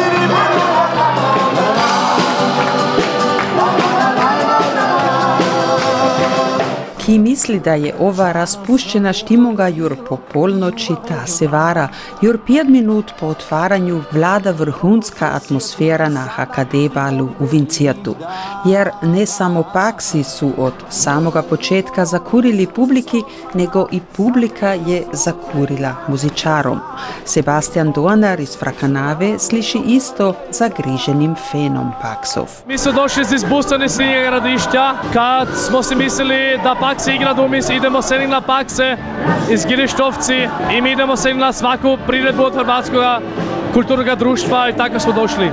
city ki misli, da je ova razpuščena štimoga jur po polnoči ta se vara, jur pet minut po otvaranju vlada vrhunska atmosfera na HKD balu v Vinciatu. Jer ne samo paksi su od samoga početka zakurili publiki, nego i publika je zakurila muzičarom. Sebastian Donar iz Frakanave sliši isto zagriženim fenom paksov. Mi smo došli iz izbustane snijega radišća, kad smo si mislili da paks Pax igra Dumis, idemo se na Paxe iz Gilištovci i mi idemo se na svaku priredbu od Hrvatskog kulturnog društva i tako smo došli.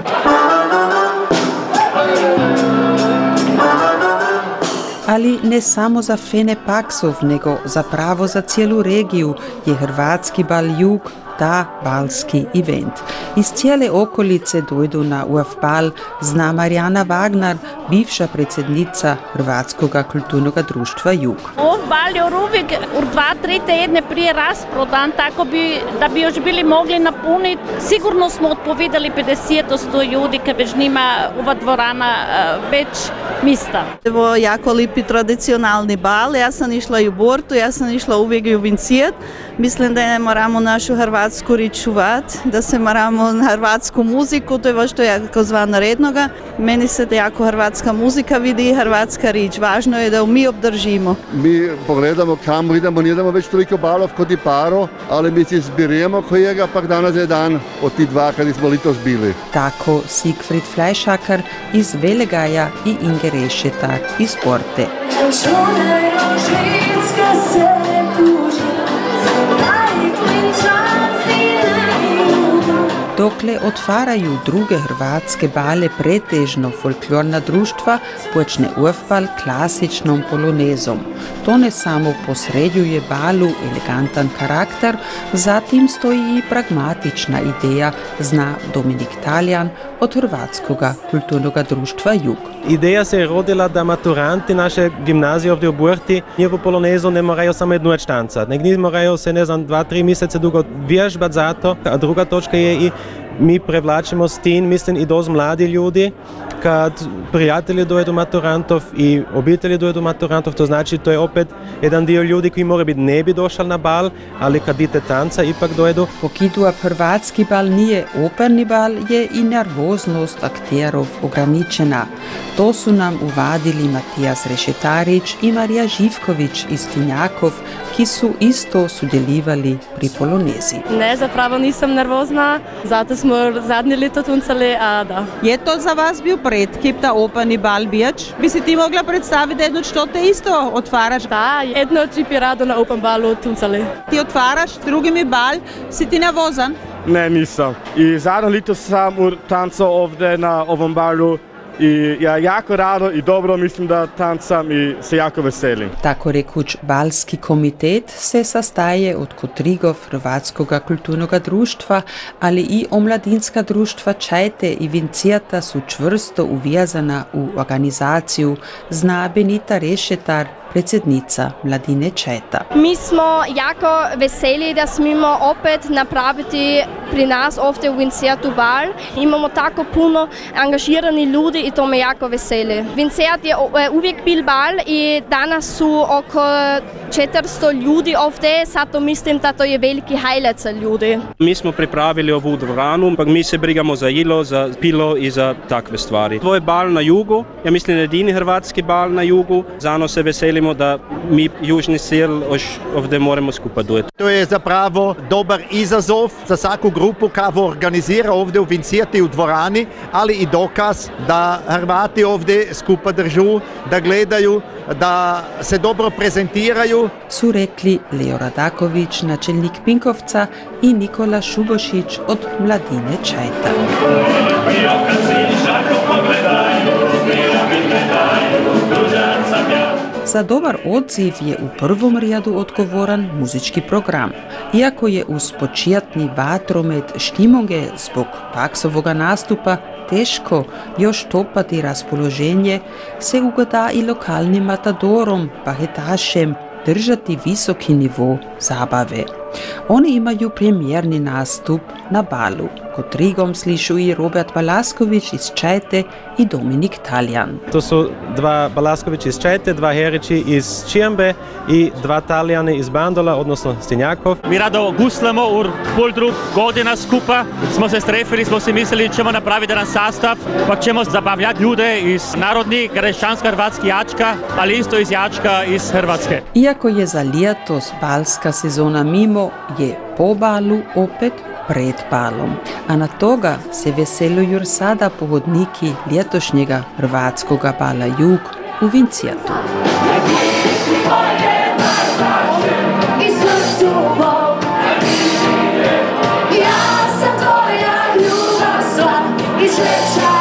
Ali ne samo za fene paksov, nego zapravo za cijelu regiju je hrvatski bal jug ta balski event. Iz cijele okolice dojdu na UFBAL zna Marijana Wagner, bivša predsednica Hrvatskog kulturnog društva Jug. Je uvijek u dva, tri tjedne prije rasprodan, tako bi, da bi još bili mogli napuniti. Sigurno smo odpovidali 50-100 ljudi, kad već nima ova dvorana već mista. Ovo jako lipi tradicionalni bal, ja sam išla i u Bortu, ja sam išla uvijek i u Vincijet. Mislim da ne moramo našu hrvatsku rič čuvati, da se moramo na hrvatsku muziku, to je ovo što je jako zvano rednoga. Meni se da jako hrvatska muzika vidi i hrvatska rič. Važno je da mi obdržimo. Mi pogledamo kamo idemo, nijedemo već toliko balov kod i paro, ali mi si zbirujemo kojega, pak danas je dan od ti dva kad smo litos bili. Tako Siegfried Fleischhacker iz Velegaja i Inge Rešetar iz Porte. Dokle otvaraju druge hrvatske bale pretežno folklorna društva, počne UFBAL klasičnom polonezom. To ne samo posredjuje balu elegantan karakter, zatim stoji pragmatična ideja, zna Dominik Taljan od Hrvatskog kulturnog društva Jug. Ideja se je rodila da maturanti naše gimnazije ovdje u Burti njihovu polonezu ne moraju samo jednu već tancat, nek ne moraju se, ne znam, dva, tri mjeseca dugo vježbat za to. A druga točka je i mi prevlačimo s tim, mislim, i doz mladi ljudi, kad prijatelji dojedu maturantov i obitelji dojedu maturantov, to znači to je opet jedan dio ljudi koji mora biti ne bi došli na bal, ali kad dite tanca ipak dojedu. Pokidu hrvatski bal nije operni bal, je i nervoznost akterov ograničena. To su nam uvadili Matijas Rešetarić i Marija Živković iz Tinjakov, ki su isto sudelivali pri polonezi. Ne, zapravo nisam nervozna, zato smo zadnje leto tuncali, a da. Je to za vas bil predkip, ta operni bal Bijač? Bi si ti mogla predstaviti jedno, što te isto otvaraš? Da, jedno bi rado na open balu tuncali. Ti otvaraš drugimi bal, si ti nervozan? Ne, nisam. I zadnje leto sam tancao ovdje na ovom balu i ja jako rado i dobro mislim da tancam i se jako veselim. Tako rekuć Balski komitet se sastaje od Kotrigov Hrvatskog kulturnog društva, ali i omladinska društva Čajte i Vincijata su čvrsto uvijazana u organizaciju, zna Benita Rešetar, predsjednica Mladine Četa. Mi smo jako veseli da smimo opet napraviti pri nas ovdje u Vincijatu bal. Imamo tako puno angažirani ljudi i to me jako veseli. Vincijat je uvijek bil bal i danas su oko 400 ljudi ovdje, zato mislim da to je veliki highlight za ljudi. Mi smo pripravili ovu dvoranu, pa mi se brigamo za jilo, za pilo i za takve stvari. Ovo je bal na jugu, ja mislim jedini hrvatski bal na jugu, zano se veselimo da mi južni sil ovdje moramo skupa dojeti. To je zapravo dobar izazov za svaku grupu kako organizira ovdje u Vincijati u dvorani, ali i dokaz da Hrvati ovdje skupa držu, da gledaju, da se dobro prezentiraju. Su rekli Leo Radaković, načelnik Pinkovca i Nikola Šubošić od Mladine Čajta. Za dobar odziv je u prvom rijadu odgovoran muzički program. Iako je uz počijatni vatromet štimoge zbog paksovoga nastupa teško još topati raspoloženje, se ugoda i lokalnim matadorom, bahetašem, držati visoki nivo zabave. Oni imaju premijerni nastup na balu. Kot rigom slišu i Robert Balasković iz Čajte i Dominik Taljan. To su dva Balasković iz Čajte, dva Herići iz Čijembe i dva Talijani iz Bandola, odnosno Stinjakov. Mi rado guslamo u pol drug godina skupa. Smo se strefili, smo si mislili ćemo napraviti jedan sastav, pa ćemo zabavljati ljude iz narodnih, grešćansko-hrvatski jačka, ali isto iz jačka iz Hrvatske. Iako je za letos balska sezona mimo, Plovimo je po balu opet pred palom, a na toga se veseljuju sada pohodniki letošnjega hrvatskega bala Jug u Vincijatu. Sreća